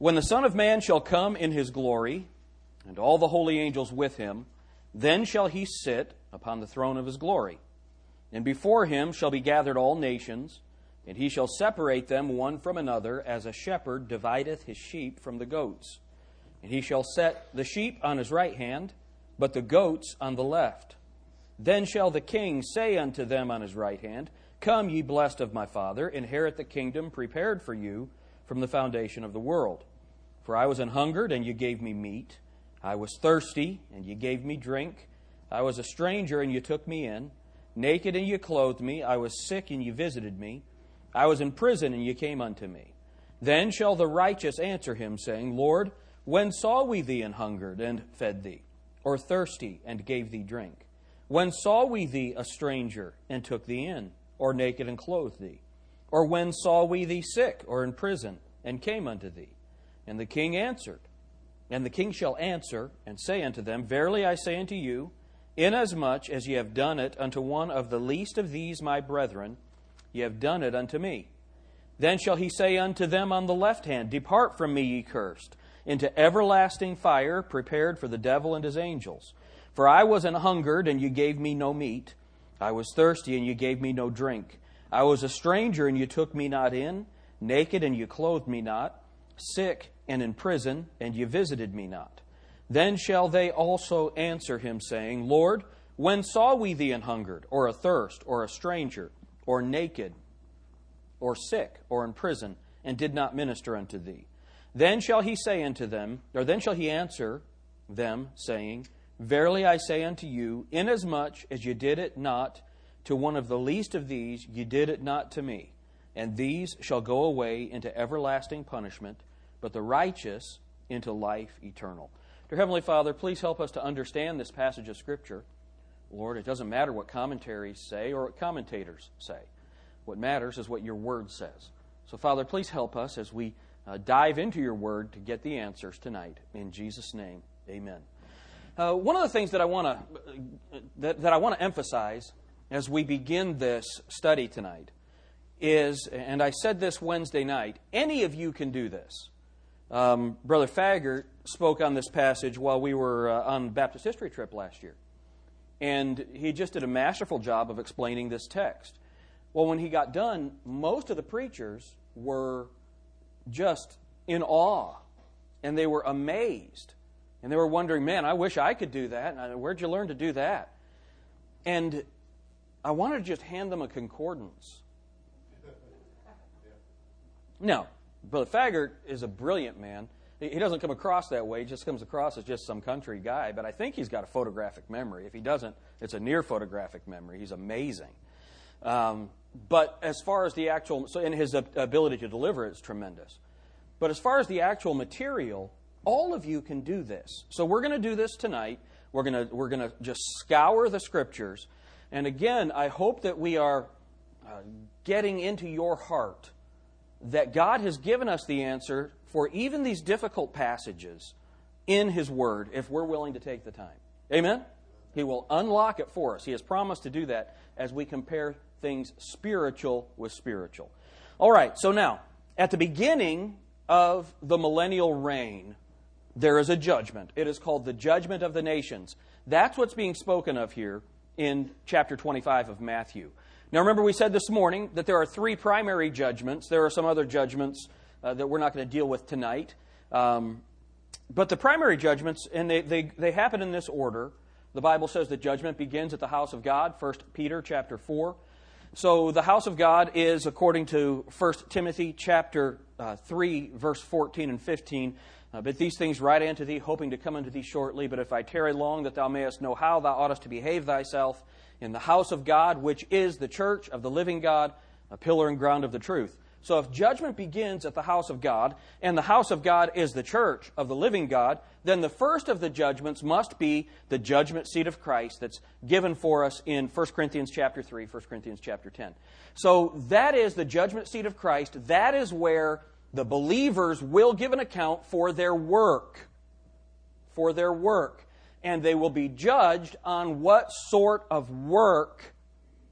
When the Son of Man shall come in his glory, and all the holy angels with him, then shall he sit upon the throne of his glory. And before him shall be gathered all nations, and he shall separate them one from another, as a shepherd divideth his sheep from the goats. And he shall set the sheep on his right hand, but the goats on the left. Then shall the king say unto them on his right hand, Come, ye blessed of my Father, inherit the kingdom prepared for you from the foundation of the world. For I was an hungered, and you gave me meat. I was thirsty, and you gave me drink. I was a stranger, and you took me in. Naked, and you clothed me. I was sick, and you visited me. I was in prison, and you came unto me. Then shall the righteous answer him, saying, Lord, when saw we thee an hungered, and fed thee? Or thirsty, and gave thee drink? When saw we thee a stranger, and took thee in? Or naked, and clothed thee? Or when saw we thee sick, or in prison, and came unto thee? And the king answered, And the king shall answer, and say unto them, Verily I say unto you, inasmuch as ye have done it unto one of the least of these my brethren, ye have done it unto me. Then shall he say unto them on the left hand, Depart from me, ye cursed, into everlasting fire prepared for the devil and his angels. For I was an hungered, and you gave me no meat. I was thirsty, and you gave me no drink. I was a stranger, and you took me not in. Naked, and you clothed me not. Sick, and in prison, and you visited me not. Then shall they also answer him, saying, Lord, when saw we thee an hungered, or athirst, or a stranger, or naked, or sick, or in prison, and did not minister unto thee? Then shall he say unto them, or then shall he answer them, saying, Verily I say unto you, inasmuch as you did it not to one of the least of these, you did it not to me. And these shall go away into everlasting punishment, but the righteous into life eternal. Dear Heavenly Father, please help us to understand this passage of Scripture. Lord, it doesn't matter what commentaries say or what commentators say. What matters is what your Word says. So, Father, please help us as we uh, dive into your Word to get the answers tonight. In Jesus' name, amen. Uh, one of the things that I want to that, that I want to emphasize as we begin this study tonight is, and I said this Wednesday night, any of you can do this. Um, Brother Faggart spoke on this passage while we were uh, on Baptist history trip last year. And he just did a masterful job of explaining this text. Well, when he got done, most of the preachers were just in awe and they were amazed. And they were wondering, man, I wish I could do that. Where'd you learn to do that? And I wanted to just hand them a concordance. No, Brother Faggart is a brilliant man. He doesn't come across that way. He just comes across as just some country guy. But I think he's got a photographic memory. If he doesn't, it's a near photographic memory. He's amazing. Um, but as far as the actual, so in his ability to deliver, it's tremendous. But as far as the actual material, all of you can do this. So we're going to do this tonight. We're going to we're going to just scour the scriptures. And again, I hope that we are uh, getting into your heart that God has given us the answer for even these difficult passages in His Word if we're willing to take the time. Amen? He will unlock it for us. He has promised to do that as we compare things spiritual with spiritual. All right, so now, at the beginning of the millennial reign, there is a judgment. It is called the judgment of the nations. That's what's being spoken of here in chapter 25 of Matthew. Now, remember, we said this morning that there are three primary judgments. There are some other judgments uh, that we're not going to deal with tonight. Um, but the primary judgments, and they, they, they happen in this order. The Bible says that judgment begins at the house of God, 1 Peter chapter 4. So the house of God is, according to 1 Timothy chapter uh, 3, verse 14 and 15, uh, but these things write unto thee, hoping to come unto thee shortly. But if I tarry long, that thou mayest know how thou oughtest to behave thyself in the house of God, which is the church of the living God, a pillar and ground of the truth. So if judgment begins at the house of God, and the house of God is the church of the living God, then the first of the judgments must be the judgment seat of Christ that's given for us in 1 Corinthians chapter 3, 1 Corinthians chapter 10. So that is the judgment seat of Christ. That is where the believers will give an account for their work. For their work and they will be judged on what sort of work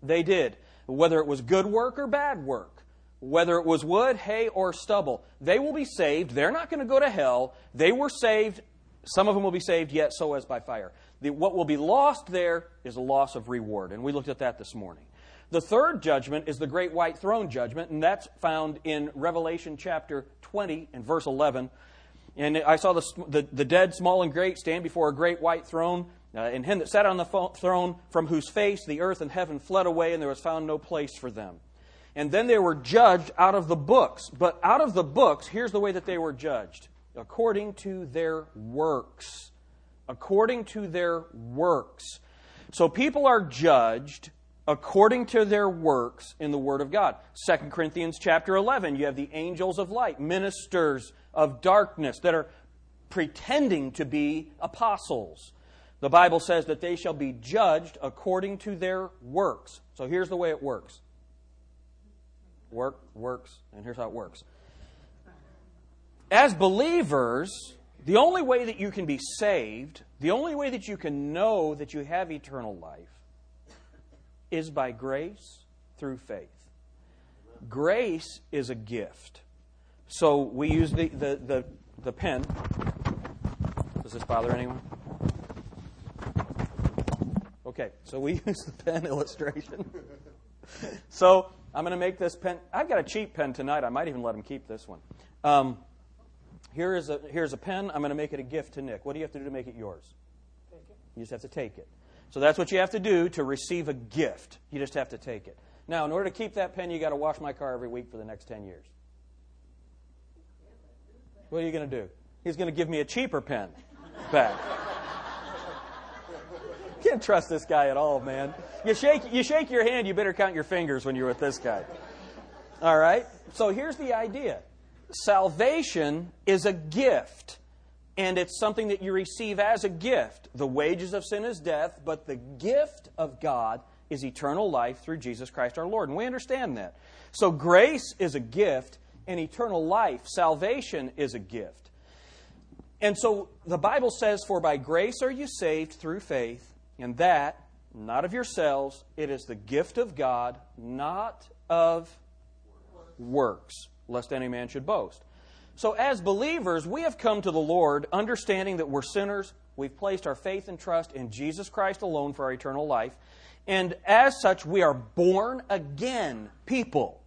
they did, whether it was good work or bad work. whether it was wood, hay, or stubble. They will be saved. They're not going to go to hell. They were saved. Some of them will be saved, yet so as by fire. The, what will be lost there is a loss of reward. And we looked at that this morning. The third judgment is the great white throne judgment, and that's found in Revelation chapter 20 and verse 11. And I saw the, the, the dead, small and great, stand before a great white throne, uh, and him that sat on the throne, from whose face the earth and heaven fled away, and there was found no place for them. And then they were judged out of the books. But out of the books, here's the way that they were judged according to their works. According to their works. So people are judged according to their works in the Word of God. 2 Corinthians chapter 11, you have the angels of light, ministers of darkness that are pretending to be apostles. The Bible says that they shall be judged according to their works. So here's the way it works work, works, and here's how it works. As believers, the only way that you can be saved, the only way that you can know that you have eternal life, is by grace through faith. Grace is a gift. So we use the, the, the, the pen. Does this bother anyone? Okay, so we use the pen illustration. so I'm going to make this pen. I've got a cheap pen tonight. I might even let him keep this one. Um, here is a, here's a pen. I'm going to make it a gift to Nick. What do you have to do to make it yours? It. You just have to take it. So that's what you have to do to receive a gift. You just have to take it. Now, in order to keep that pen, you got to wash my car every week for the next 10 years. What are you going to do? He's going to give me a cheaper pen back. Can't trust this guy at all, man. You shake, you shake your hand, you better count your fingers when you're with this guy. All right? So here's the idea salvation is a gift and it's something that you receive as a gift. The wages of sin is death, but the gift of God is eternal life through Jesus Christ our Lord. And we understand that. So grace is a gift, and eternal life, salvation, is a gift. And so the Bible says, For by grace are you saved through faith, and that, not of yourselves, it is the gift of God, not of works, lest any man should boast. So, as believers, we have come to the Lord understanding that we're sinners. We've placed our faith and trust in Jesus Christ alone for our eternal life. And as such, we are born again people.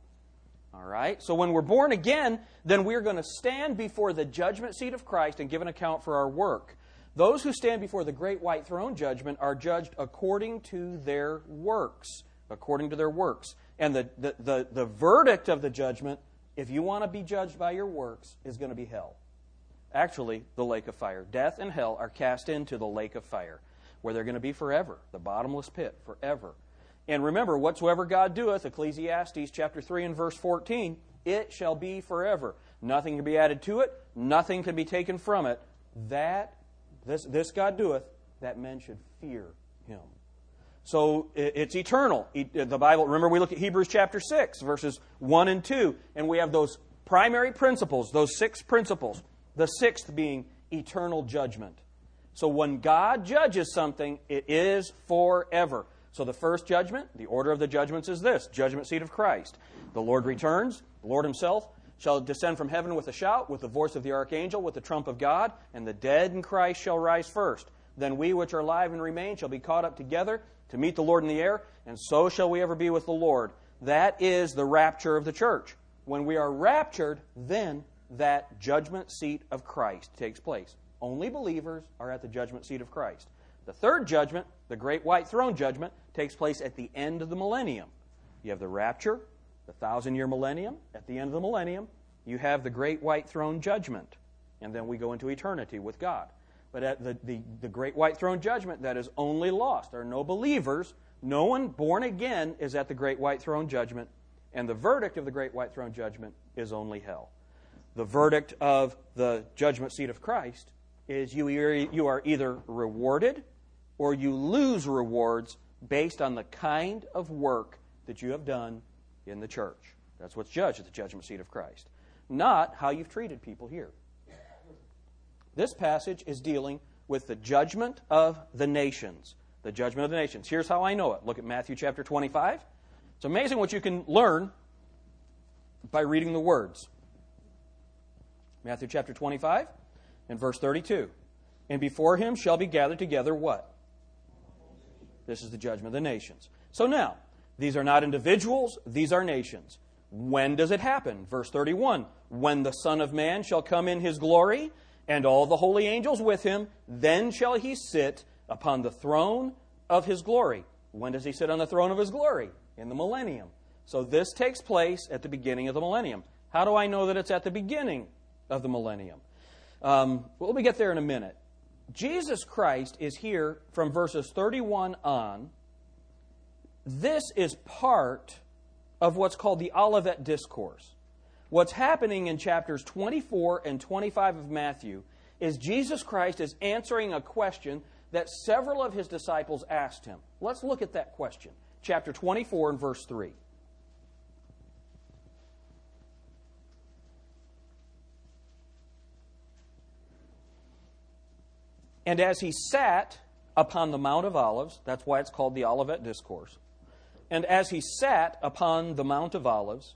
All right? So, when we're born again, then we're going to stand before the judgment seat of Christ and give an account for our work. Those who stand before the great white throne judgment are judged according to their works. According to their works. And the, the, the, the verdict of the judgment if you want to be judged by your works, is going to be hell. Actually, the lake of fire. Death and hell are cast into the lake of fire, where they're going to be forever, the bottomless pit, forever. And remember, whatsoever God doeth, Ecclesiastes chapter 3 and verse 14, it shall be forever. Nothing can be added to it, nothing can be taken from it. That, this, this God doeth, that men should fear him. So it's eternal. The Bible, remember we look at Hebrews chapter 6, verses 1 and 2, and we have those primary principles, those six principles, the sixth being eternal judgment. So when God judges something, it is forever. So the first judgment, the order of the judgments is this judgment seat of Christ. The Lord returns, the Lord Himself shall descend from heaven with a shout, with the voice of the archangel, with the trump of God, and the dead in Christ shall rise first. Then we which are alive and remain shall be caught up together to meet the Lord in the air, and so shall we ever be with the Lord. That is the rapture of the church. When we are raptured, then that judgment seat of Christ takes place. Only believers are at the judgment seat of Christ. The third judgment, the great white throne judgment, takes place at the end of the millennium. You have the rapture, the thousand year millennium. At the end of the millennium, you have the great white throne judgment. And then we go into eternity with God. But at the, the, the great white throne judgment, that is only lost. There are no believers. No one born again is at the great white throne judgment. And the verdict of the great white throne judgment is only hell. The verdict of the judgment seat of Christ is you, you are either rewarded or you lose rewards based on the kind of work that you have done in the church. That's what's judged at the judgment seat of Christ, not how you've treated people here. This passage is dealing with the judgment of the nations. The judgment of the nations. Here's how I know it. Look at Matthew chapter 25. It's amazing what you can learn by reading the words. Matthew chapter 25 and verse 32. And before him shall be gathered together what? This is the judgment of the nations. So now, these are not individuals, these are nations. When does it happen? Verse 31 When the Son of Man shall come in his glory, and all the holy angels with him, then shall he sit upon the throne of his glory. When does he sit on the throne of his glory? In the millennium. So this takes place at the beginning of the millennium. How do I know that it's at the beginning of the millennium? Um, well, let me get there in a minute. Jesus Christ is here from verses 31 on. This is part of what's called the Olivet Discourse. What's happening in chapters 24 and 25 of Matthew is Jesus Christ is answering a question that several of his disciples asked him. Let's look at that question. Chapter 24 and verse 3. And as he sat upon the Mount of Olives, that's why it's called the Olivet Discourse, and as he sat upon the Mount of Olives,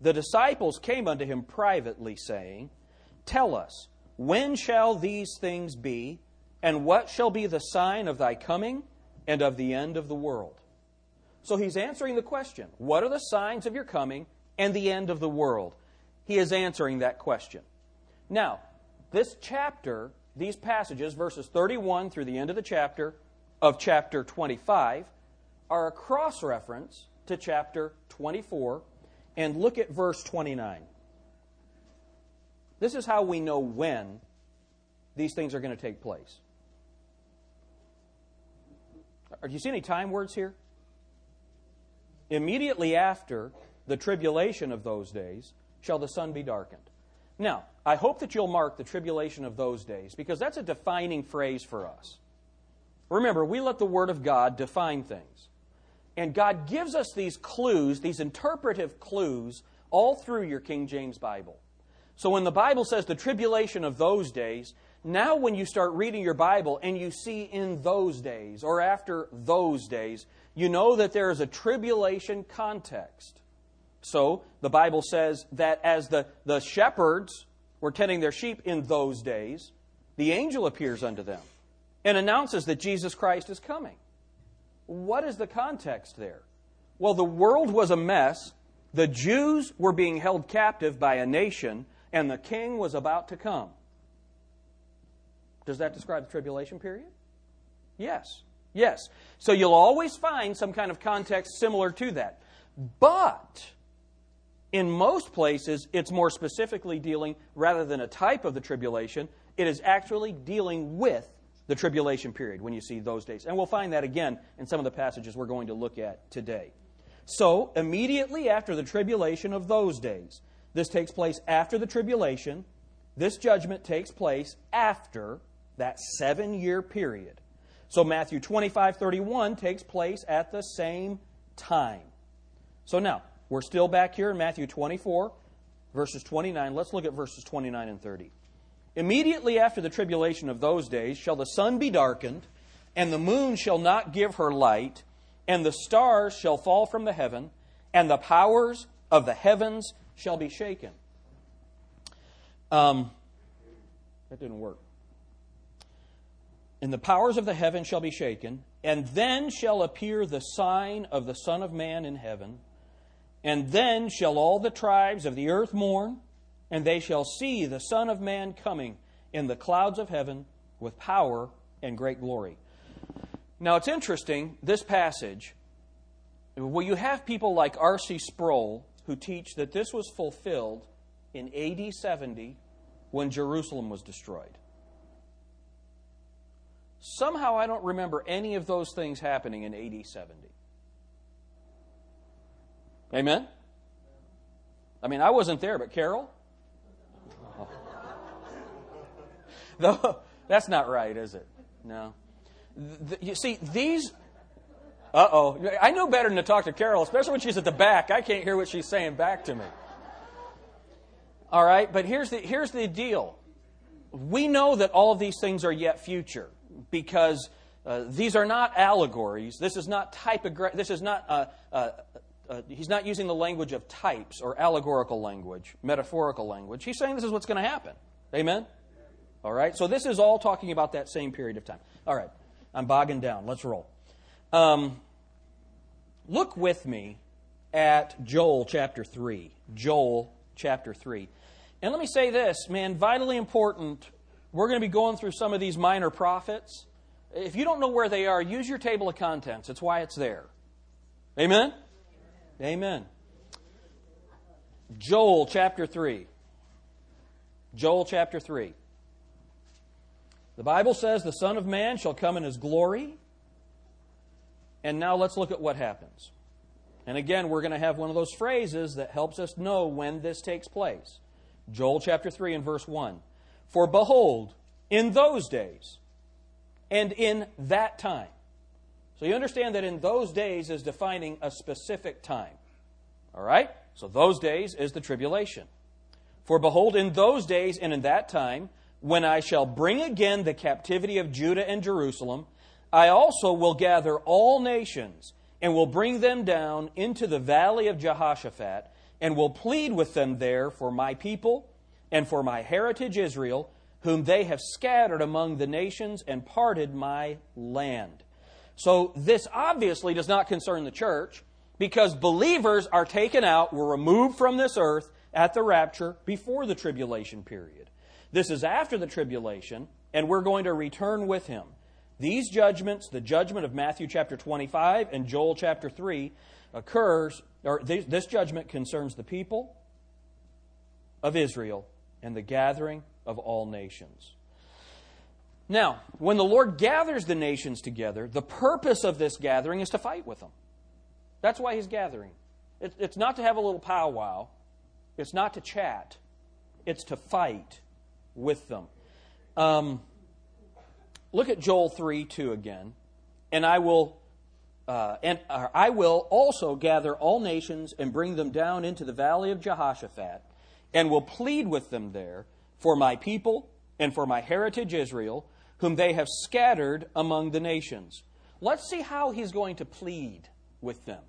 the disciples came unto him privately, saying, Tell us, when shall these things be, and what shall be the sign of thy coming and of the end of the world? So he's answering the question What are the signs of your coming and the end of the world? He is answering that question. Now, this chapter these passages, verses 31 through the end of the chapter of chapter 25, are a cross reference to chapter 24. And look at verse 29. This is how we know when these things are going to take place. Do you see any time words here? Immediately after the tribulation of those days shall the sun be darkened. Now, I hope that you'll mark the tribulation of those days because that's a defining phrase for us. Remember, we let the Word of God define things. And God gives us these clues, these interpretive clues, all through your King James Bible. So when the Bible says the tribulation of those days, now when you start reading your Bible and you see in those days or after those days, you know that there is a tribulation context. So the Bible says that as the, the shepherds were tending their sheep in those days, the angel appears unto them and announces that Jesus Christ is coming. What is the context there? Well, the world was a mess. The Jews were being held captive by a nation, and the king was about to come. Does that describe the tribulation period? Yes. Yes. So you'll always find some kind of context similar to that. But in most places, it's more specifically dealing, rather than a type of the tribulation, it is actually dealing with the tribulation period when you see those days. And we'll find that again in some of the passages we're going to look at today. So, immediately after the tribulation of those days, this takes place after the tribulation. This judgment takes place after that seven year period. So, Matthew 25 31 takes place at the same time. So, now, we're still back here in Matthew 24, verses 29. Let's look at verses 29 and 30. Immediately after the tribulation of those days shall the sun be darkened, and the moon shall not give her light, and the stars shall fall from the heaven, and the powers of the heavens shall be shaken. Um, that didn't work. And the powers of the heaven shall be shaken, and then shall appear the sign of the Son of Man in heaven. And then shall all the tribes of the earth mourn, and they shall see the Son of Man coming in the clouds of heaven with power and great glory. Now it's interesting, this passage, well, you have people like R.C. Sproul who teach that this was fulfilled in AD 70 when Jerusalem was destroyed. Somehow I don't remember any of those things happening in AD 70. Amen? I mean, I wasn't there, but Carol? Oh. that's not right, is it? No. The, you see, these. Uh oh. I know better than to talk to Carol, especially when she's at the back. I can't hear what she's saying back to me. All right, but here's the, here's the deal. We know that all of these things are yet future because uh, these are not allegories. This is not typograph. This is not uh, uh, uh, he's not using the language of types or allegorical language, metaphorical language. He's saying this is what's going to happen. Amen? All right? So this is all talking about that same period of time. All right. I'm bogging down. Let's roll. Um, look with me at Joel chapter 3. Joel chapter 3. And let me say this, man, vitally important. We're going to be going through some of these minor prophets. If you don't know where they are, use your table of contents. It's why it's there. Amen? Amen. Joel chapter 3. Joel chapter 3. The Bible says the Son of Man shall come in his glory. And now let's look at what happens. And again, we're going to have one of those phrases that helps us know when this takes place. Joel chapter 3 and verse 1. For behold, in those days and in that time. So you understand that in those days is defining a specific time. All right? So those days is the tribulation. For behold, in those days and in that time, when I shall bring again the captivity of Judah and Jerusalem, I also will gather all nations and will bring them down into the valley of Jehoshaphat and will plead with them there for my people and for my heritage Israel, whom they have scattered among the nations and parted my land. So this obviously does not concern the church because believers are taken out, were removed from this earth at the rapture before the tribulation period. This is after the tribulation, and we're going to return with him. These judgments, the judgment of Matthew chapter 25 and Joel chapter 3, occurs, or this judgment concerns the people of Israel and the gathering of all nations. Now, when the Lord gathers the nations together, the purpose of this gathering is to fight with them. That's why He's gathering. It's not to have a little powwow, it's not to chat, it's to fight with them. Um, Look at Joel 3 2 again. And I will. Uh, and uh, I will also gather all nations and bring them down into the valley of Jehoshaphat, and will plead with them there for my people and for my heritage Israel, whom they have scattered among the nations. Let's see how he's going to plead with them.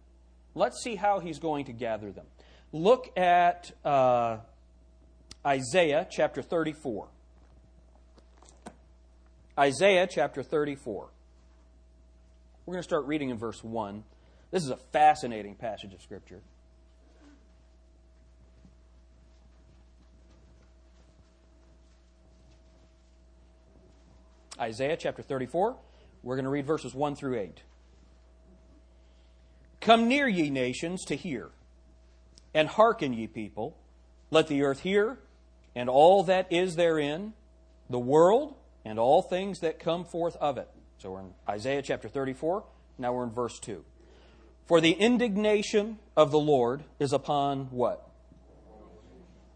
Let's see how he's going to gather them. Look at uh, Isaiah chapter 34. Isaiah chapter 34. We're going to start reading in verse 1. This is a fascinating passage of Scripture. Isaiah chapter 34. We're going to read verses 1 through 8. Come near, ye nations, to hear, and hearken, ye people. Let the earth hear, and all that is therein, the world and all things that come forth of it. So we're in Isaiah chapter 34. Now we're in verse 2. For the indignation of the Lord is upon what?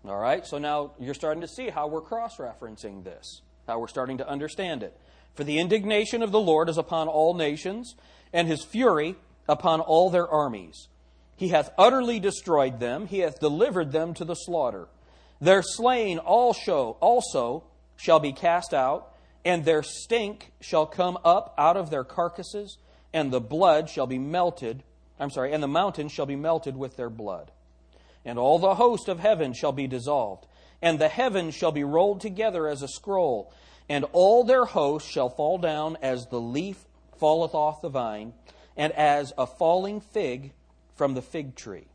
All right, so now you're starting to see how we're cross referencing this, how we're starting to understand it. For the indignation of the Lord is upon all nations, and his fury upon all their armies. He hath utterly destroyed them, he hath delivered them to the slaughter. Their slain also, also shall be cast out, and their stink shall come up out of their carcasses, and the blood shall be melted. I'm sorry, and the mountains shall be melted with their blood. And all the host of heaven shall be dissolved, and the heavens shall be rolled together as a scroll, and all their hosts shall fall down as the leaf falleth off the vine, and as a falling fig from the fig tree.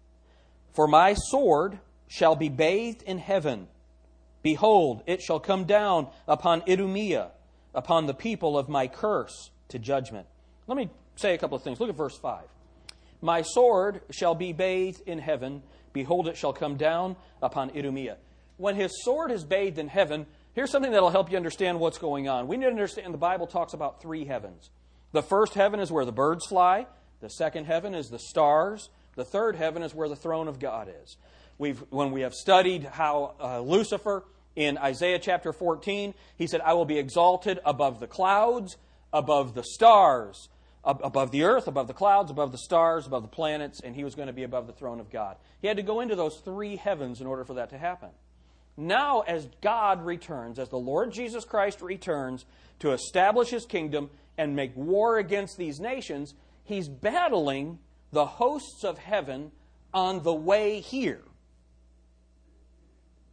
For my sword shall be bathed in heaven. Behold, it shall come down upon Idumea upon the people of my curse to judgment. Let me say a couple of things. Look at verse 5. My sword shall be bathed in heaven. Behold, it shall come down upon Idumea. When his sword is bathed in heaven, here's something that'll help you understand what's going on. We need to understand the Bible talks about three heavens. The first heaven is where the birds fly, the second heaven is the stars, the third heaven is where the throne of God is. We've, when we have studied how uh, Lucifer in Isaiah chapter 14, he said, I will be exalted above the clouds, above the stars, above the earth, above the clouds, above the stars, above the planets, and he was going to be above the throne of God. He had to go into those three heavens in order for that to happen. Now, as God returns, as the Lord Jesus Christ returns to establish his kingdom and make war against these nations, he's battling the hosts of heaven on the way here.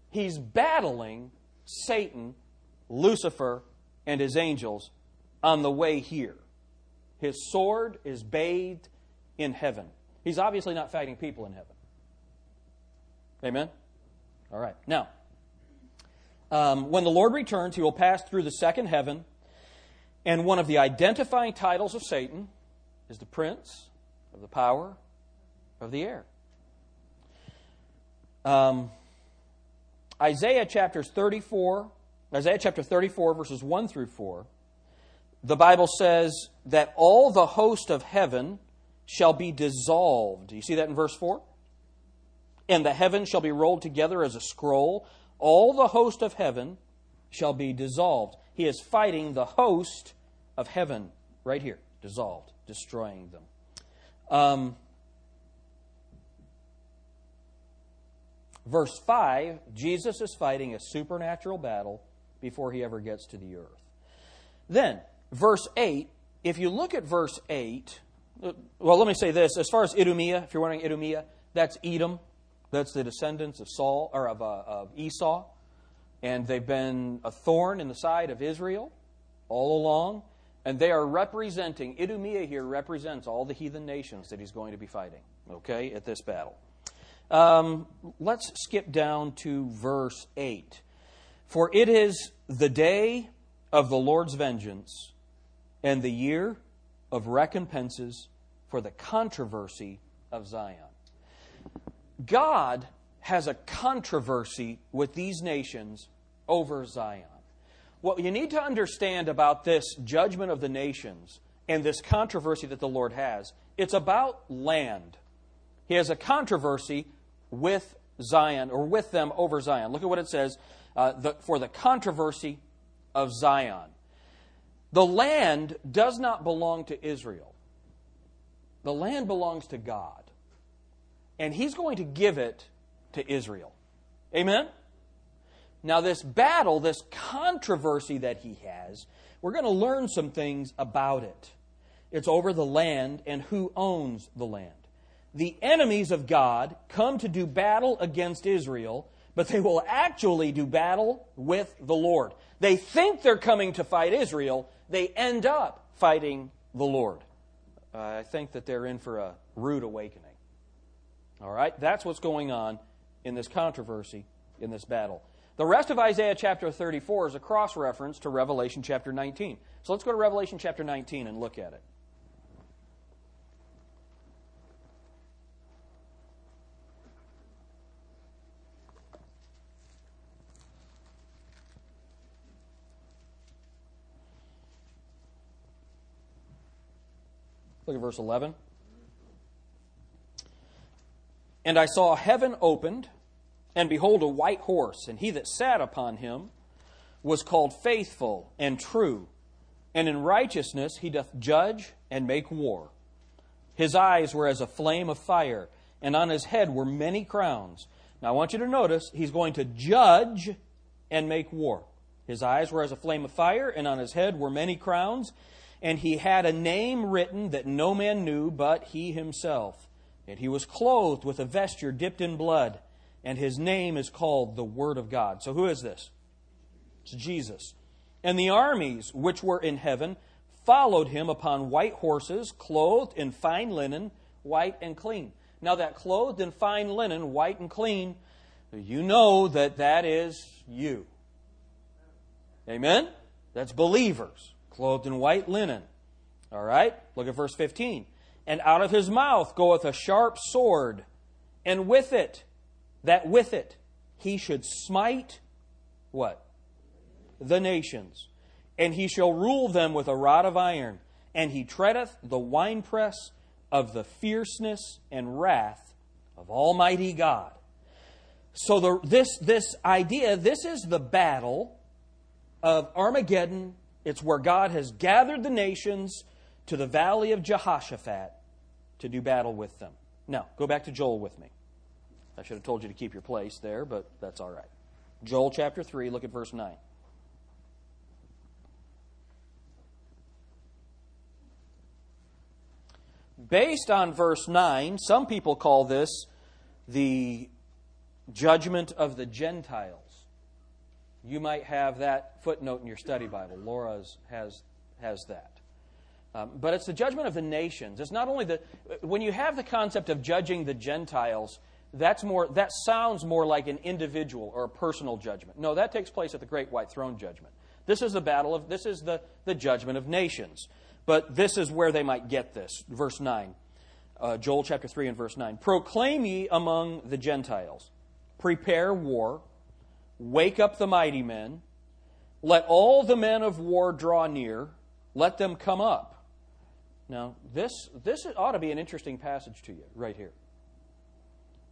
He's battling Satan, Lucifer, and his angels on the way here. His sword is bathed in heaven. He's obviously not fighting people in heaven. Amen? All right. Now, um, when the Lord returns, he will pass through the second heaven, and one of the identifying titles of Satan is the prince of the power of the air. Um, Isaiah chapters 34, Isaiah chapter 34, verses 1 through 4, the Bible says that all the host of heaven shall be dissolved. You see that in verse 4? And the heavens shall be rolled together as a scroll. All the host of heaven shall be dissolved. He is fighting the host of heaven right here, dissolved, destroying them. Um, verse 5 Jesus is fighting a supernatural battle before he ever gets to the earth. Then, verse 8, if you look at verse 8, uh, well, let me say this. As far as Idumea, if you're wondering Idumea, that's Edom. That's the descendants of Saul or of, uh, of Esau, and they've been a thorn in the side of Israel all along. And they are representing Idumea here represents all the heathen nations that he's going to be fighting. Okay, at this battle. Um, let's skip down to verse eight. For it is the day of the Lord's vengeance and the year of recompenses for the controversy of Zion. God has a controversy with these nations over Zion. What you need to understand about this judgment of the nations and this controversy that the Lord has, it's about land. He has a controversy with Zion, or with them over Zion. Look at what it says uh, the, for the controversy of Zion. The land does not belong to Israel, the land belongs to God and he's going to give it to Israel. Amen? Now, this battle, this controversy that he has, we're going to learn some things about it. It's over the land and who owns the land. The enemies of God come to do battle against Israel, but they will actually do battle with the Lord. They think they're coming to fight Israel, they end up fighting the Lord. Uh, I think that they're in for a rude awakening. All right? That's what's going on in this controversy, in this battle. The rest of Isaiah chapter 34 is a cross reference to Revelation chapter 19. So let's go to Revelation chapter 19 and look at it. Look at verse 11. And I saw heaven opened, and behold, a white horse, and he that sat upon him was called faithful and true, and in righteousness he doth judge and make war. His eyes were as a flame of fire, and on his head were many crowns. Now I want you to notice he's going to judge and make war. His eyes were as a flame of fire, and on his head were many crowns, and he had a name written that no man knew but he himself. And he was clothed with a vesture dipped in blood, and his name is called the Word of God. So who is this? It's Jesus. And the armies which were in heaven followed him upon white horses, clothed in fine linen, white and clean. Now, that clothed in fine linen, white and clean, you know that that is you. Amen? That's believers, clothed in white linen. All right? Look at verse 15 and out of his mouth goeth a sharp sword, and with it, that with it, he should smite what? The nations. And he shall rule them with a rod of iron, and he treadeth the winepress of the fierceness and wrath of Almighty God. So the, this, this idea, this is the battle of Armageddon. It's where God has gathered the nations to the valley of Jehoshaphat to do battle with them. Now, go back to Joel with me. I should have told you to keep your place there, but that's all right. Joel chapter 3, look at verse 9. Based on verse 9, some people call this the judgment of the Gentiles. You might have that footnote in your study Bible. Laura's has, has that. Um, but it's the judgment of the nations. It's not only the. When you have the concept of judging the Gentiles, that's more, that sounds more like an individual or a personal judgment. No, that takes place at the great white throne judgment. This is the battle of, this is the, the judgment of nations. But this is where they might get this. Verse 9. Uh, Joel chapter 3 and verse 9. Proclaim ye among the Gentiles, prepare war, wake up the mighty men, let all the men of war draw near, let them come up. Now, this, this ought to be an interesting passage to you right here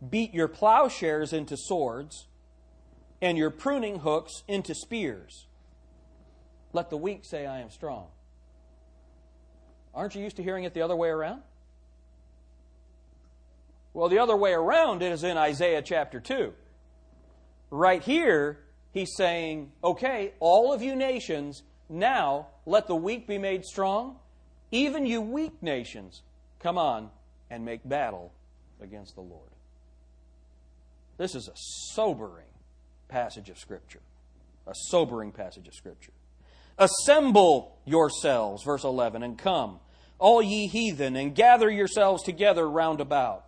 beat your plowshares into swords and your pruning hooks into spears. Let the weak say, I am strong. Aren't you used to hearing it the other way around? Well, the other way around is in Isaiah chapter 2. Right here, he's saying, okay, all of you nations, now let the weak be made strong. Even you weak nations, come on and make battle against the Lord. This is a sobering passage of Scripture. A sobering passage of Scripture. Assemble yourselves, verse 11, and come, all ye heathen, and gather yourselves together round about.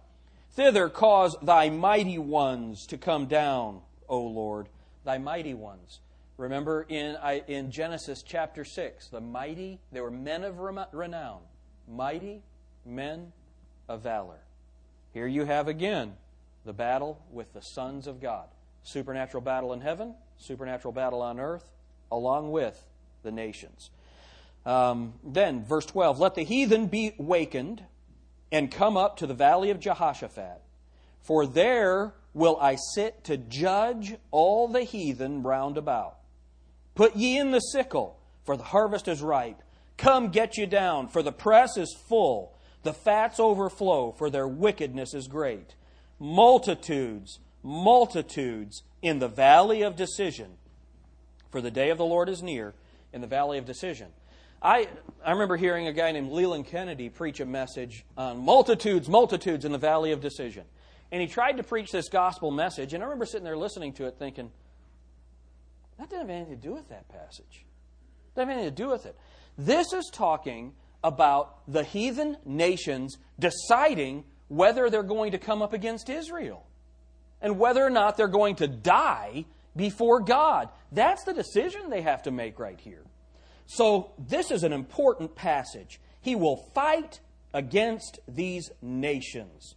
Thither cause thy mighty ones to come down, O Lord, thy mighty ones. Remember in, in Genesis chapter 6, the mighty, they were men of renown, mighty men of valor. Here you have again the battle with the sons of God. Supernatural battle in heaven, supernatural battle on earth, along with the nations. Um, then, verse 12 Let the heathen be wakened and come up to the valley of Jehoshaphat, for there will I sit to judge all the heathen round about. Put ye in the sickle, for the harvest is ripe. Come get you down, for the press is full. The fats overflow, for their wickedness is great multitudes, multitudes in the valley of decision. For the day of the Lord is near in the valley of decision. I, I remember hearing a guy named Leland Kennedy preach a message on multitudes, multitudes in the valley of decision. And he tried to preach this gospel message, and I remember sitting there listening to it thinking, that doesn't have anything to do with that passage. That doesn't have anything to do with it. This is talking about the heathen nations deciding whether they're going to come up against Israel and whether or not they're going to die before God. That's the decision they have to make right here. So, this is an important passage. He will fight against these nations.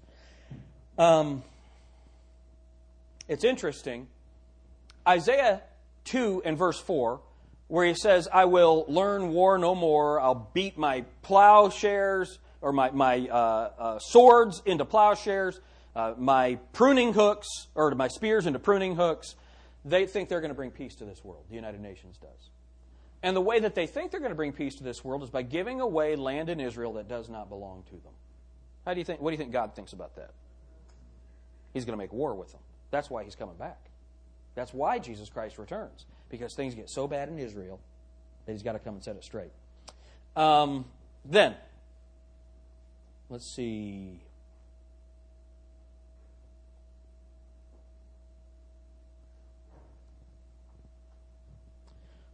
Um, it's interesting. Isaiah 2 and verse 4, where he says, I will learn war no more, I'll beat my plowshares or my, my uh, uh, swords into plowshares, uh, my pruning hooks, or my spears into pruning hooks. They think they're going to bring peace to this world. The United Nations does. And the way that they think they're going to bring peace to this world is by giving away land in Israel that does not belong to them. How do you think? What do you think God thinks about that? He's going to make war with them. That's why he's coming back. That's why Jesus Christ returns because things get so bad in Israel that he's got to come and set it straight. Um, then Let's see.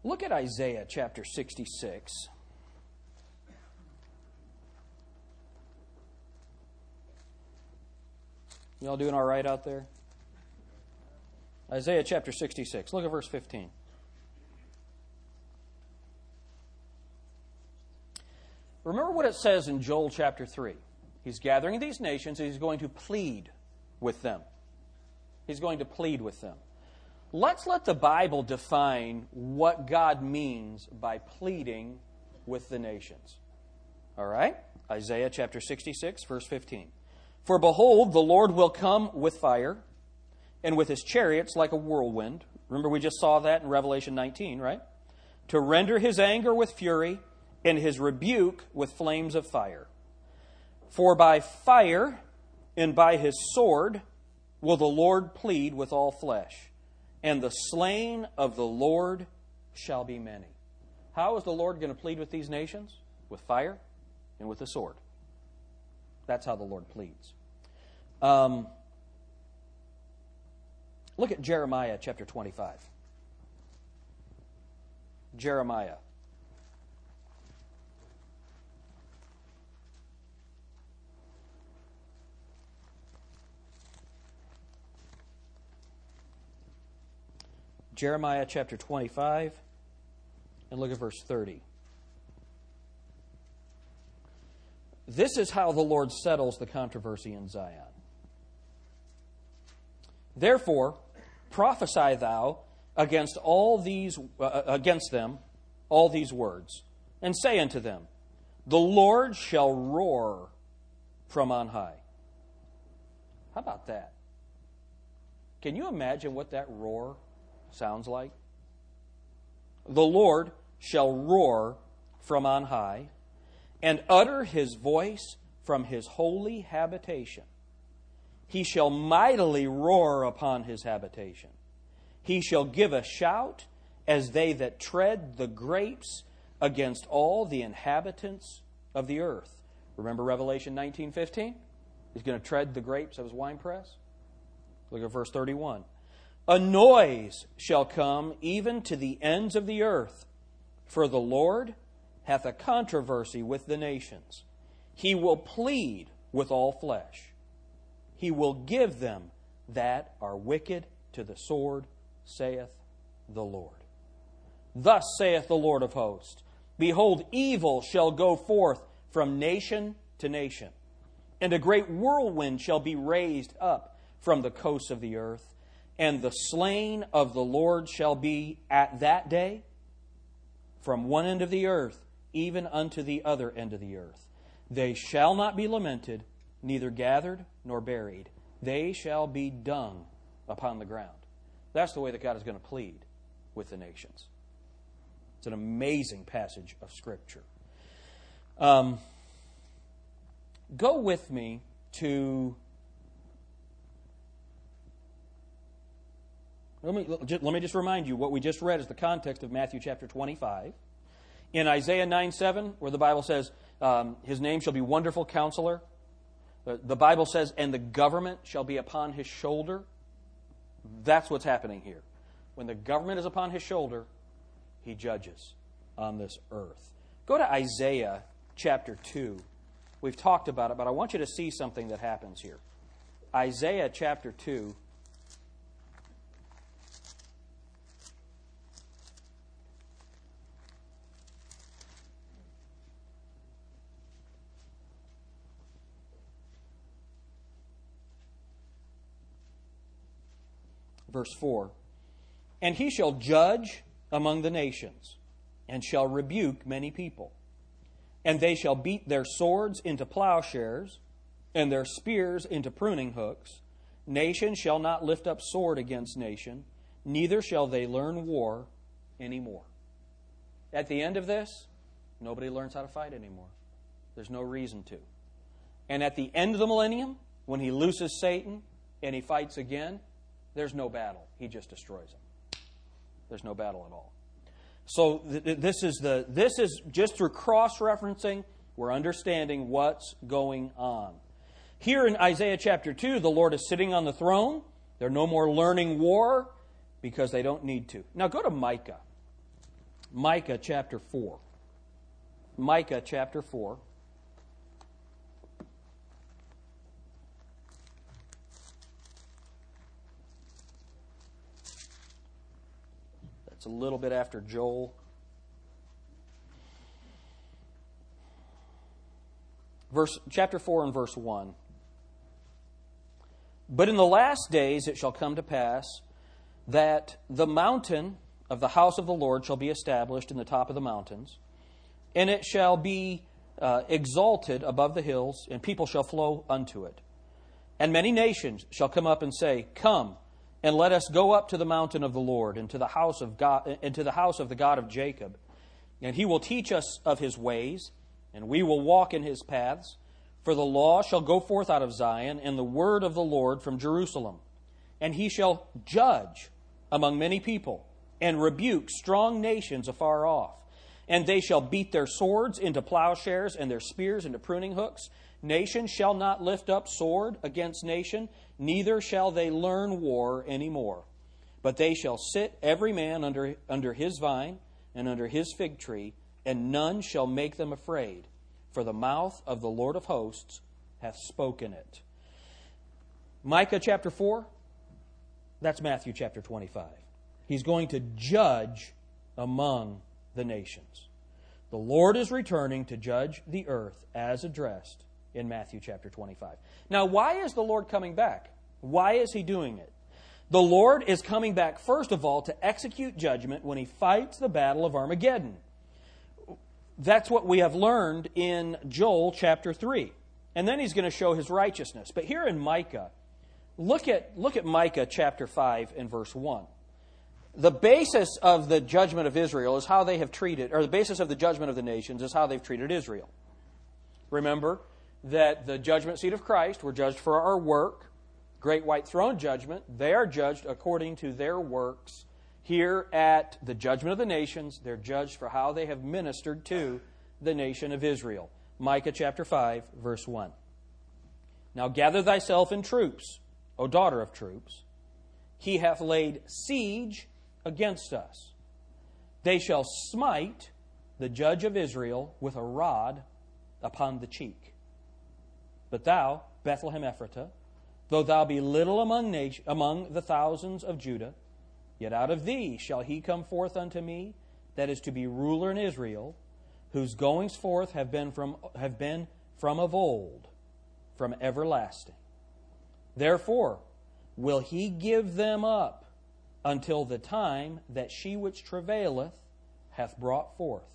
Look at Isaiah chapter 66. Y'all doing all right out there? Isaiah chapter 66. Look at verse 15. Remember what it says in Joel chapter 3. He's gathering these nations and he's going to plead with them. He's going to plead with them. Let's let the Bible define what God means by pleading with the nations. All right? Isaiah chapter 66, verse 15. For behold, the Lord will come with fire, and with his chariots like a whirlwind. Remember, we just saw that in Revelation 19, right? To render his anger with fury, and his rebuke with flames of fire. For by fire and by his sword will the Lord plead with all flesh, and the slain of the Lord shall be many. How is the Lord going to plead with these nations? With fire and with the sword. That's how the Lord pleads. Um, Look at Jeremiah chapter 25. Jeremiah. Jeremiah chapter 25, and look at verse 30. This is how the Lord settles the controversy in Zion. Therefore, prophesy thou against all these uh, uh, against them all these words, and say unto them, The Lord shall roar from on high. How about that? Can you imagine what that roar sounds like? The Lord shall roar from on high and utter his voice from his holy habitation. He shall mightily roar upon his habitation. He shall give a shout as they that tread the grapes against all the inhabitants of the earth. Remember Revelation 19:15? He's going to tread the grapes of his winepress. Look at verse 31. A noise shall come even to the ends of the earth, for the Lord hath a controversy with the nations. He will plead with all flesh. He will give them that are wicked to the sword, saith the Lord. Thus saith the Lord of hosts Behold, evil shall go forth from nation to nation, and a great whirlwind shall be raised up from the coasts of the earth and the slain of the Lord shall be at that day from one end of the earth even unto the other end of the earth. They shall not be lamented, neither gathered nor buried. They shall be dung upon the ground. That's the way that God is going to plead with the nations. It's an amazing passage of Scripture. Um, go with me to Let me, let me just remind you what we just read is the context of Matthew chapter 25. In Isaiah 9 7, where the Bible says, um, His name shall be Wonderful Counselor, the, the Bible says, and the government shall be upon his shoulder. That's what's happening here. When the government is upon his shoulder, he judges on this earth. Go to Isaiah chapter 2. We've talked about it, but I want you to see something that happens here. Isaiah chapter 2 verse 4 And he shall judge among the nations, and shall rebuke many people. And they shall beat their swords into plowshares, and their spears into pruning hooks. Nation shall not lift up sword against nation, neither shall they learn war anymore. At the end of this, nobody learns how to fight anymore. There's no reason to. And at the end of the millennium, when he looses Satan and he fights again, there's no battle. He just destroys them. There's no battle at all. So th- this is the this is just through cross referencing we're understanding what's going on. Here in Isaiah chapter 2, the Lord is sitting on the throne. They're no more learning war because they don't need to. Now go to Micah. Micah chapter 4. Micah chapter 4. A little bit after Joel. Verse, chapter 4 and verse 1. But in the last days it shall come to pass that the mountain of the house of the Lord shall be established in the top of the mountains, and it shall be uh, exalted above the hills, and people shall flow unto it. And many nations shall come up and say, Come, and let us go up to the mountain of the Lord and to the house of God and to the house of the God of Jacob. And he will teach us of his ways, and we will walk in his paths. For the law shall go forth out of Zion, and the word of the Lord from Jerusalem. And he shall judge among many people, and rebuke strong nations afar off. And they shall beat their swords into plowshares, and their spears into pruning hooks. Nation shall not lift up sword against nation, neither shall they learn war any more. But they shall sit every man under, under his vine and under his fig tree, and none shall make them afraid, for the mouth of the Lord of hosts hath spoken it. Micah chapter 4, that's Matthew chapter 25. He's going to judge among the nations. The Lord is returning to judge the earth as addressed in Matthew chapter 25. Now, why is the Lord coming back? Why is he doing it? The Lord is coming back, first of all, to execute judgment when he fights the battle of Armageddon. That's what we have learned in Joel chapter 3. And then he's going to show his righteousness. But here in Micah, look at, look at Micah chapter 5 and verse 1 the basis of the judgment of Israel is how they have treated, or the basis of the judgment of the nations is how they've treated Israel. Remember that the judgment seat of Christ, were judged for our work, great white throne judgment, they are judged according to their works. Here at the judgment of the nations, they're judged for how they have ministered to the nation of Israel. Micah chapter 5, verse 1. Now gather thyself in troops, O daughter of troops. He hath laid siege against us. They shall smite the judge of Israel with a rod upon the cheek. But thou, Bethlehem Ephratah, though thou be little among, among the thousands of Judah, yet out of thee shall he come forth unto me, that is to be ruler in Israel, whose goings forth have been from, have been from of old, from everlasting. Therefore, will he give them up until the time that she which travaileth hath brought forth.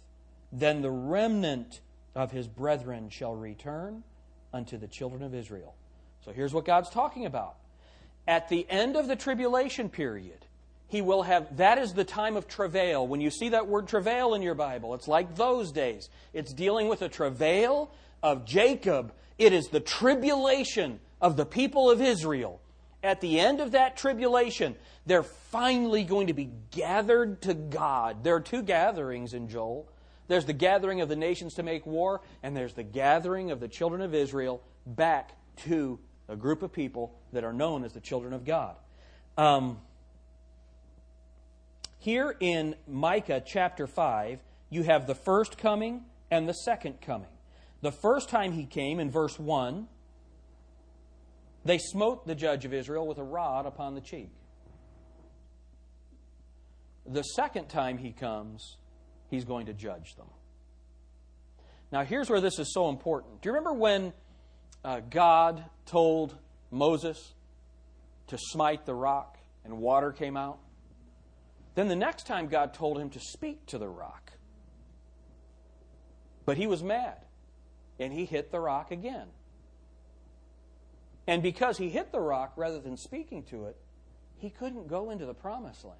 Then the remnant of his brethren shall return unto the children of Israel. So here's what God's talking about. At the end of the tribulation period, he will have, that is the time of travail. When you see that word travail in your Bible, it's like those days. It's dealing with a travail of Jacob. It is the tribulation of the people of Israel at the end of that tribulation, they're finally going to be gathered to God. There are two gatherings in Joel there's the gathering of the nations to make war, and there's the gathering of the children of Israel back to a group of people that are known as the children of God. Um, here in Micah chapter 5, you have the first coming and the second coming. The first time he came in verse 1 they smote the judge of Israel with a rod upon the cheek. The second time he comes, he's going to judge them. Now, here's where this is so important. Do you remember when uh, God told Moses to smite the rock and water came out? Then the next time God told him to speak to the rock. But he was mad and he hit the rock again. And because he hit the rock rather than speaking to it, he couldn't go into the promised land.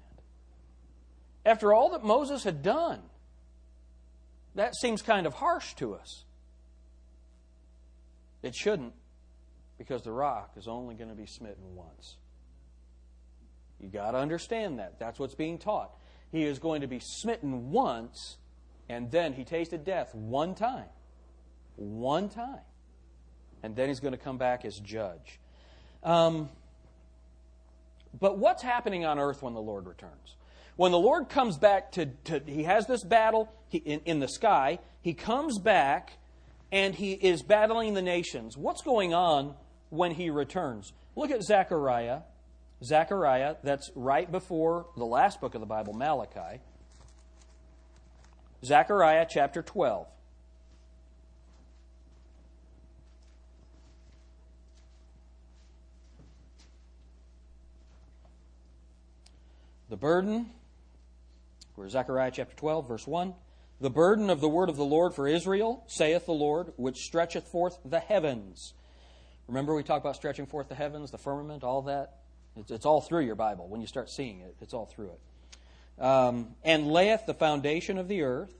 After all that Moses had done, that seems kind of harsh to us. It shouldn't, because the rock is only going to be smitten once. You got to understand that. That's what's being taught. He is going to be smitten once, and then he tasted death one time. One time and then he's going to come back as judge. Um, but what's happening on earth when the Lord returns? When the Lord comes back to, to he has this battle he, in, in the sky, he comes back and he is battling the nations. What's going on when he returns? Look at Zechariah. Zechariah, that's right before the last book of the Bible, Malachi. Zechariah chapter 12. The burden, we're Zechariah chapter 12, verse 1. The burden of the word of the Lord for Israel, saith the Lord, which stretcheth forth the heavens. Remember, we talk about stretching forth the heavens, the firmament, all that? It's, it's all through your Bible. When you start seeing it, it's all through it. Um, and layeth the foundation of the earth,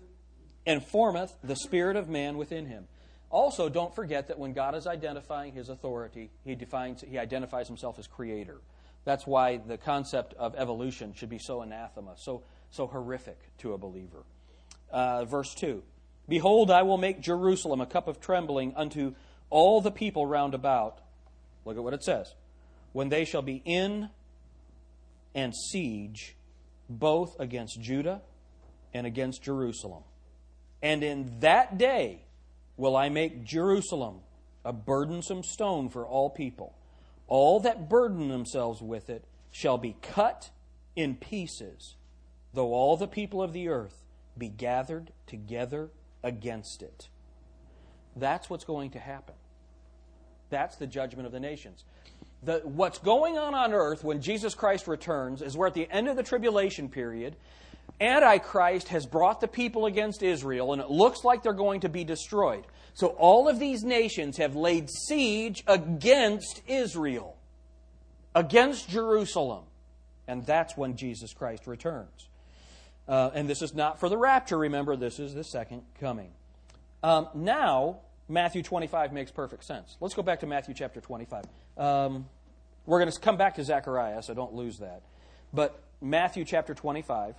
and formeth the spirit of man within him. Also, don't forget that when God is identifying his authority, he defines he identifies himself as creator. That's why the concept of evolution should be so anathema, so, so horrific to a believer. Uh, verse 2 Behold, I will make Jerusalem a cup of trembling unto all the people round about. Look at what it says. when they shall be in and siege both against Judah and against Jerusalem. And in that day will I make Jerusalem a burdensome stone for all people. All that burden themselves with it shall be cut in pieces, though all the people of the earth be gathered together against it. That's what's going to happen. That's the judgment of the nations. The, what's going on on earth when Jesus Christ returns is we're at the end of the tribulation period. Antichrist has brought the people against Israel, and it looks like they're going to be destroyed. So all of these nations have laid siege against Israel, against Jerusalem. And that's when Jesus Christ returns. Uh, and this is not for the rapture, remember, this is the second coming. Um, now, Matthew 25 makes perfect sense. Let's go back to Matthew chapter 25. Um, we're going to come back to Zechariah, so don't lose that. But Matthew chapter 25.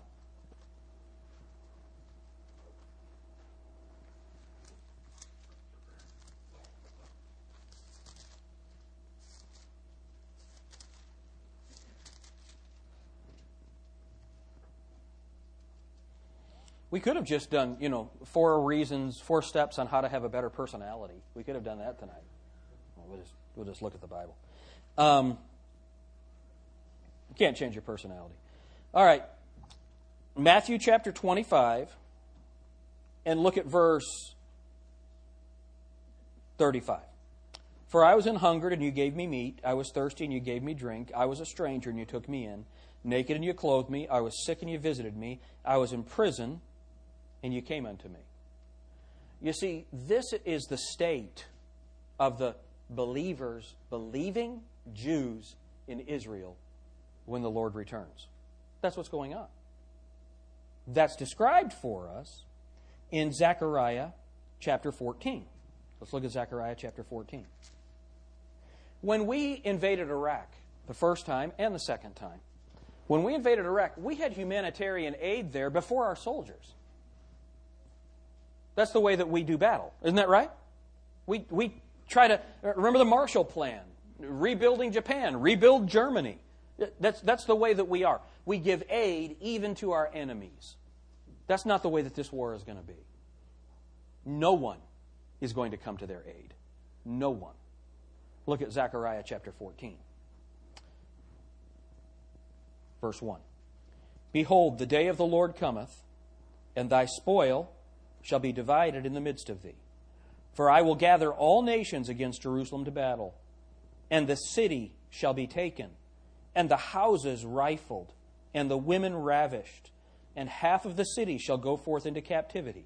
We could have just done, you know, four reasons, four steps on how to have a better personality. We could have done that tonight. We'll just, we'll just look at the Bible. Um, you can't change your personality. All right. Matthew chapter 25, and look at verse 35. For I was in hungered, and you gave me meat. I was thirsty, and you gave me drink. I was a stranger, and you took me in. Naked, and you clothed me. I was sick, and you visited me. I was in prison and you came unto me. You see, this is the state of the believers, believing Jews in Israel when the Lord returns. That's what's going on. That's described for us in Zechariah chapter 14. Let's look at Zechariah chapter 14. When we invaded Iraq the first time and the second time, when we invaded Iraq, we had humanitarian aid there before our soldiers. That's the way that we do battle. Isn't that right? We, we try to, uh, remember the Marshall Plan, rebuilding Japan, rebuild Germany. That's, that's the way that we are. We give aid even to our enemies. That's not the way that this war is going to be. No one is going to come to their aid. No one. Look at Zechariah chapter 14. Verse 1. Behold, the day of the Lord cometh, and thy spoil shall be divided in the midst of thee. For I will gather all nations against Jerusalem to battle, and the city shall be taken, and the houses rifled, and the women ravished, and half of the city shall go forth into captivity,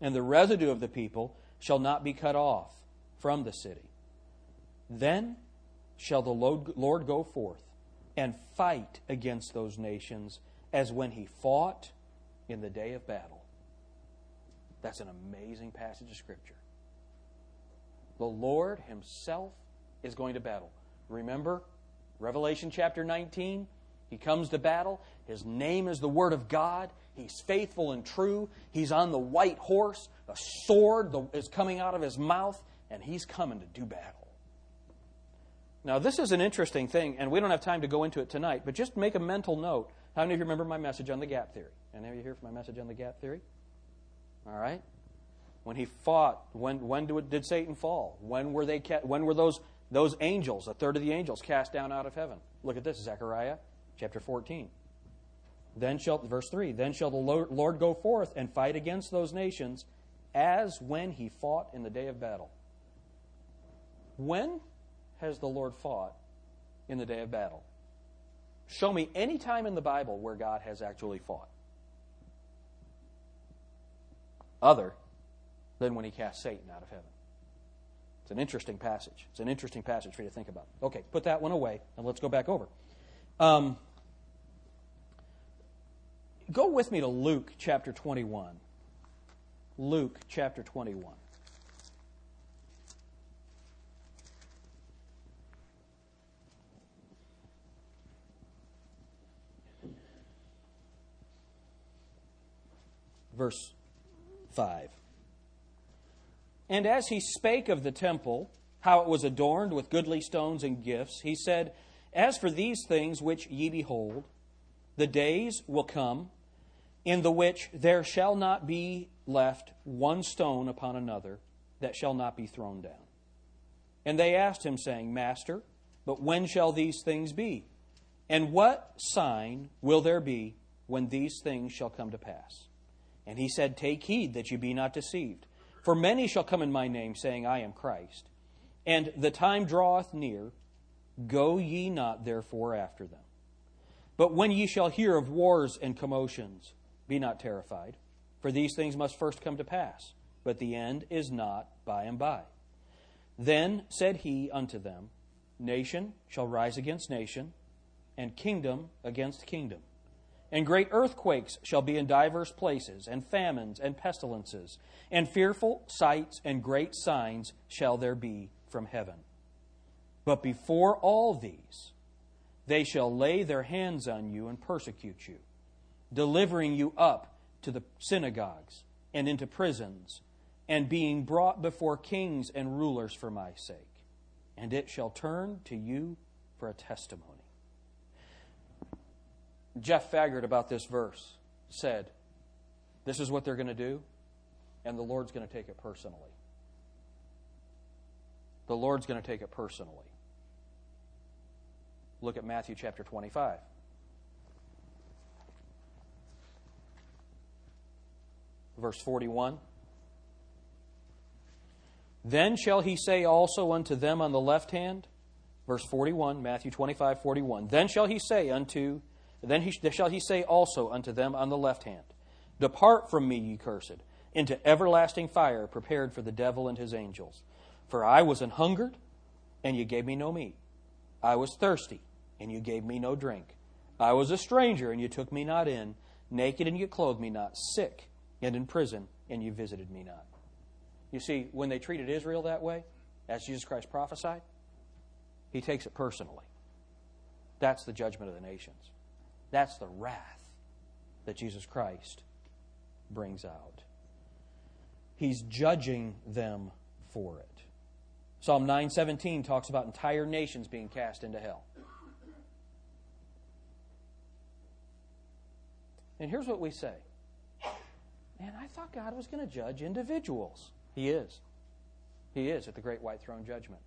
and the residue of the people shall not be cut off from the city. Then shall the Lord go forth and fight against those nations as when he fought in the day of battle. That's an amazing passage of Scripture. The Lord Himself is going to battle. Remember, Revelation chapter 19? He comes to battle. His name is the Word of God. He's faithful and true. He's on the white horse. A sword is coming out of his mouth, and he's coming to do battle. Now, this is an interesting thing, and we don't have time to go into it tonight, but just make a mental note. How many of you remember my message on the gap theory? Any of you here for my message on the gap theory? All right? When he fought, when, when did Satan fall? When were, they, when were those, those angels, a third of the angels, cast down out of heaven? Look at this, Zechariah chapter 14. Then shall, verse 3, then shall the Lord go forth and fight against those nations as when he fought in the day of battle. When has the Lord fought in the day of battle? Show me any time in the Bible where God has actually fought. Other than when he cast Satan out of heaven. It's an interesting passage. It's an interesting passage for you to think about. Okay, put that one away, and let's go back over. Um, go with me to Luke chapter 21. Luke chapter 21. Verse 5. And as he spake of the temple, how it was adorned with goodly stones and gifts, he said, As for these things which ye behold, the days will come in the which there shall not be left one stone upon another that shall not be thrown down. And they asked him, saying, Master, but when shall these things be? And what sign will there be when these things shall come to pass? And he said, Take heed that you be not deceived. For many shall come in my name, saying, I am Christ. And the time draweth near. Go ye not therefore after them. But when ye shall hear of wars and commotions, be not terrified, for these things must first come to pass, but the end is not by and by. Then said he unto them, Nation shall rise against nation, and kingdom against kingdom. And great earthquakes shall be in divers places, and famines and pestilences, and fearful sights and great signs shall there be from heaven. But before all these, they shall lay their hands on you and persecute you, delivering you up to the synagogues and into prisons and being brought before kings and rulers for my sake. And it shall turn to you for a testimony. Jeff Faggart, about this verse, said, This is what they're going to do, and the Lord's going to take it personally. The Lord's going to take it personally. Look at Matthew chapter 25. Verse 41. Then shall he say also unto them on the left hand, verse 41, Matthew 25, 41. Then shall he say unto, then he, shall he say also unto them on the left hand, Depart from me, ye cursed, into everlasting fire prepared for the devil and his angels. For I was an hungered, and ye gave me no meat. I was thirsty, and you gave me no drink. I was a stranger, and you took me not in. Naked, and you clothed me not. Sick, and in prison, and you visited me not. You see, when they treated Israel that way, as Jesus Christ prophesied, he takes it personally. That's the judgment of the nations. That's the wrath that Jesus Christ brings out. He's judging them for it. Psalm 917 talks about entire nations being cast into hell. And here's what we say Man, I thought God was going to judge individuals. He is. He is at the great white throne judgment.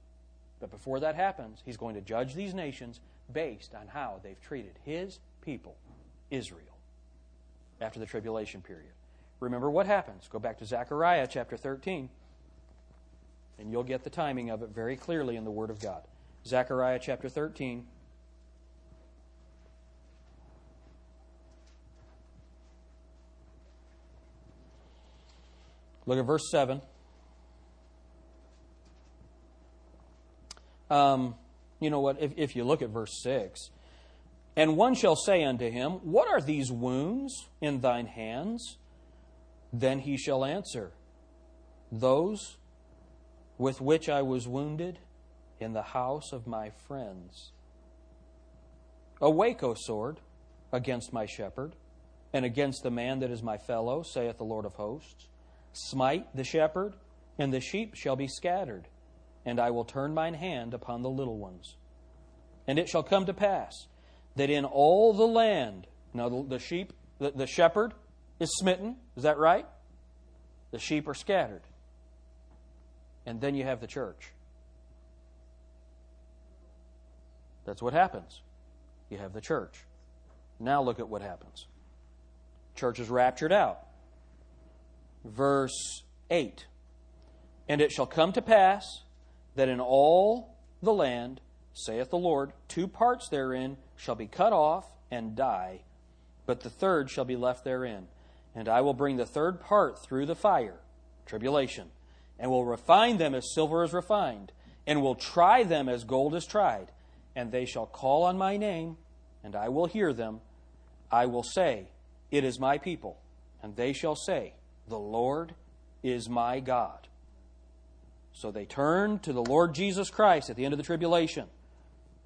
But before that happens, he's going to judge these nations based on how they've treated his people, Israel, after the tribulation period. Remember what happens. Go back to Zechariah chapter 13, and you'll get the timing of it very clearly in the Word of God. Zechariah chapter 13. Look at verse 7. Um, you know what? If, if you look at verse 6, and one shall say unto him, What are these wounds in thine hands? Then he shall answer, Those with which I was wounded in the house of my friends. Awake, O sword, against my shepherd, and against the man that is my fellow, saith the Lord of hosts. Smite the shepherd, and the sheep shall be scattered and I will turn mine hand upon the little ones. And it shall come to pass that in all the land, now the, sheep, the, the shepherd is smitten, is that right? The sheep are scattered. And then you have the church. That's what happens. You have the church. Now look at what happens. Church is raptured out. Verse 8 And it shall come to pass that in all the land, saith the Lord, two parts therein shall be cut off and die, but the third shall be left therein. And I will bring the third part through the fire, tribulation, and will refine them as silver is refined, and will try them as gold is tried. And they shall call on my name, and I will hear them. I will say, It is my people. And they shall say, The Lord is my God. So they turned to the Lord Jesus Christ at the end of the tribulation.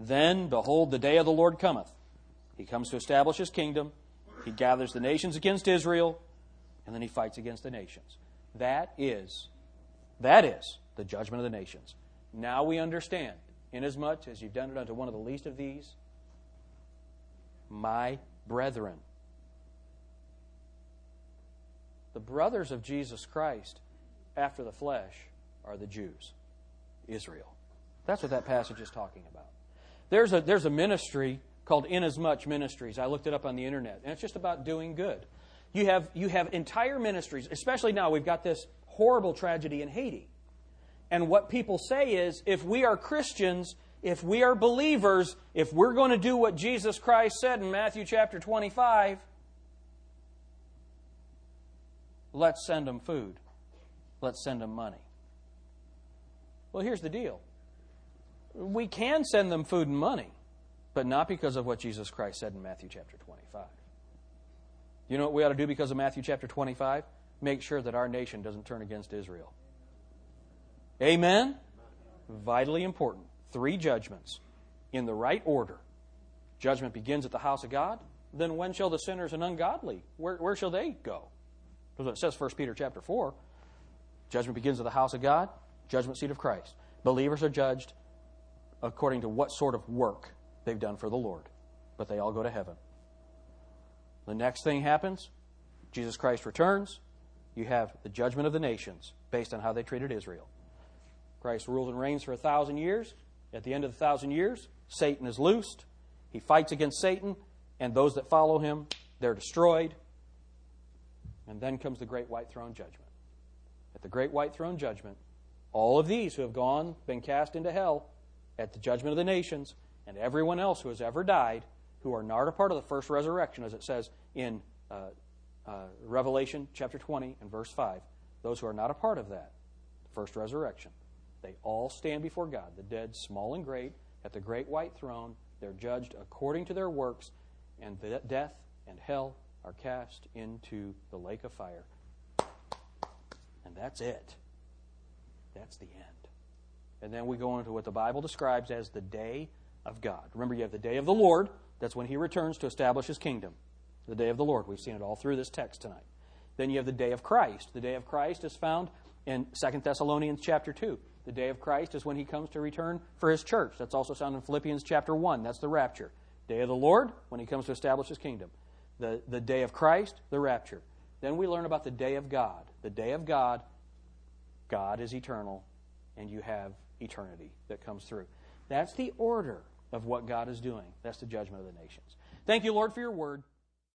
Then, behold, the day of the Lord cometh. He comes to establish his kingdom. He gathers the nations against Israel, and then he fights against the nations. That is, that is the judgment of the nations. Now we understand inasmuch as you've done it unto one of the least of these, my brethren. The brothers of Jesus Christ after the flesh are the Jews, Israel. That's what that passage is talking about. There's a, there's a ministry called Inasmuch Ministries. I looked it up on the internet, and it's just about doing good. You have, you have entire ministries, especially now we've got this horrible tragedy in Haiti. And what people say is if we are Christians, if we are believers, if we're going to do what Jesus Christ said in Matthew chapter 25, let's send them food. Let's send them money. Well, here's the deal we can send them food and money, but not because of what Jesus Christ said in Matthew chapter 25. You know what we ought to do because of Matthew chapter 25? Make sure that our nation doesn't turn against Israel. Amen? Vitally important. Three judgments in the right order. Judgment begins at the house of God. Then when shall the sinners and ungodly, where, where shall they go? That's what it says 1 Peter chapter 4. Judgment begins at the house of God, judgment seat of Christ. Believers are judged according to what sort of work they've done for the Lord. But they all go to heaven. The next thing happens Jesus Christ returns. You have the judgment of the nations based on how they treated Israel. Christ rules and reigns for a thousand years. At the end of the thousand years, Satan is loosed. He fights against Satan, and those that follow him, they're destroyed. And then comes the great white throne judgment. At the great white throne judgment, all of these who have gone, been cast into hell, at the judgment of the nations, and everyone else who has ever died who are not a part of the first resurrection, as it says in uh, uh, Revelation chapter 20 and verse 5. Those who are not a part of that first resurrection, they all stand before God, the dead, small and great, at the great white throne. They're judged according to their works, and death and hell are cast into the lake of fire. And that's it. That's the end. And then we go into what the Bible describes as the day of God. Remember, you have the day of the Lord. That's when he returns to establish his kingdom. The day of the Lord. We've seen it all through this text tonight. Then you have the day of Christ. The day of Christ is found in 2 Thessalonians chapter 2. The day of Christ is when he comes to return for his church. That's also found in Philippians chapter 1. That's the rapture. Day of the Lord, when he comes to establish his kingdom. The, the day of Christ, the rapture. Then we learn about the day of God. The day of God, God is eternal, and you have eternity that comes through. That's the order of what God is doing. That's the judgment of the nations. Thank you, Lord, for your word.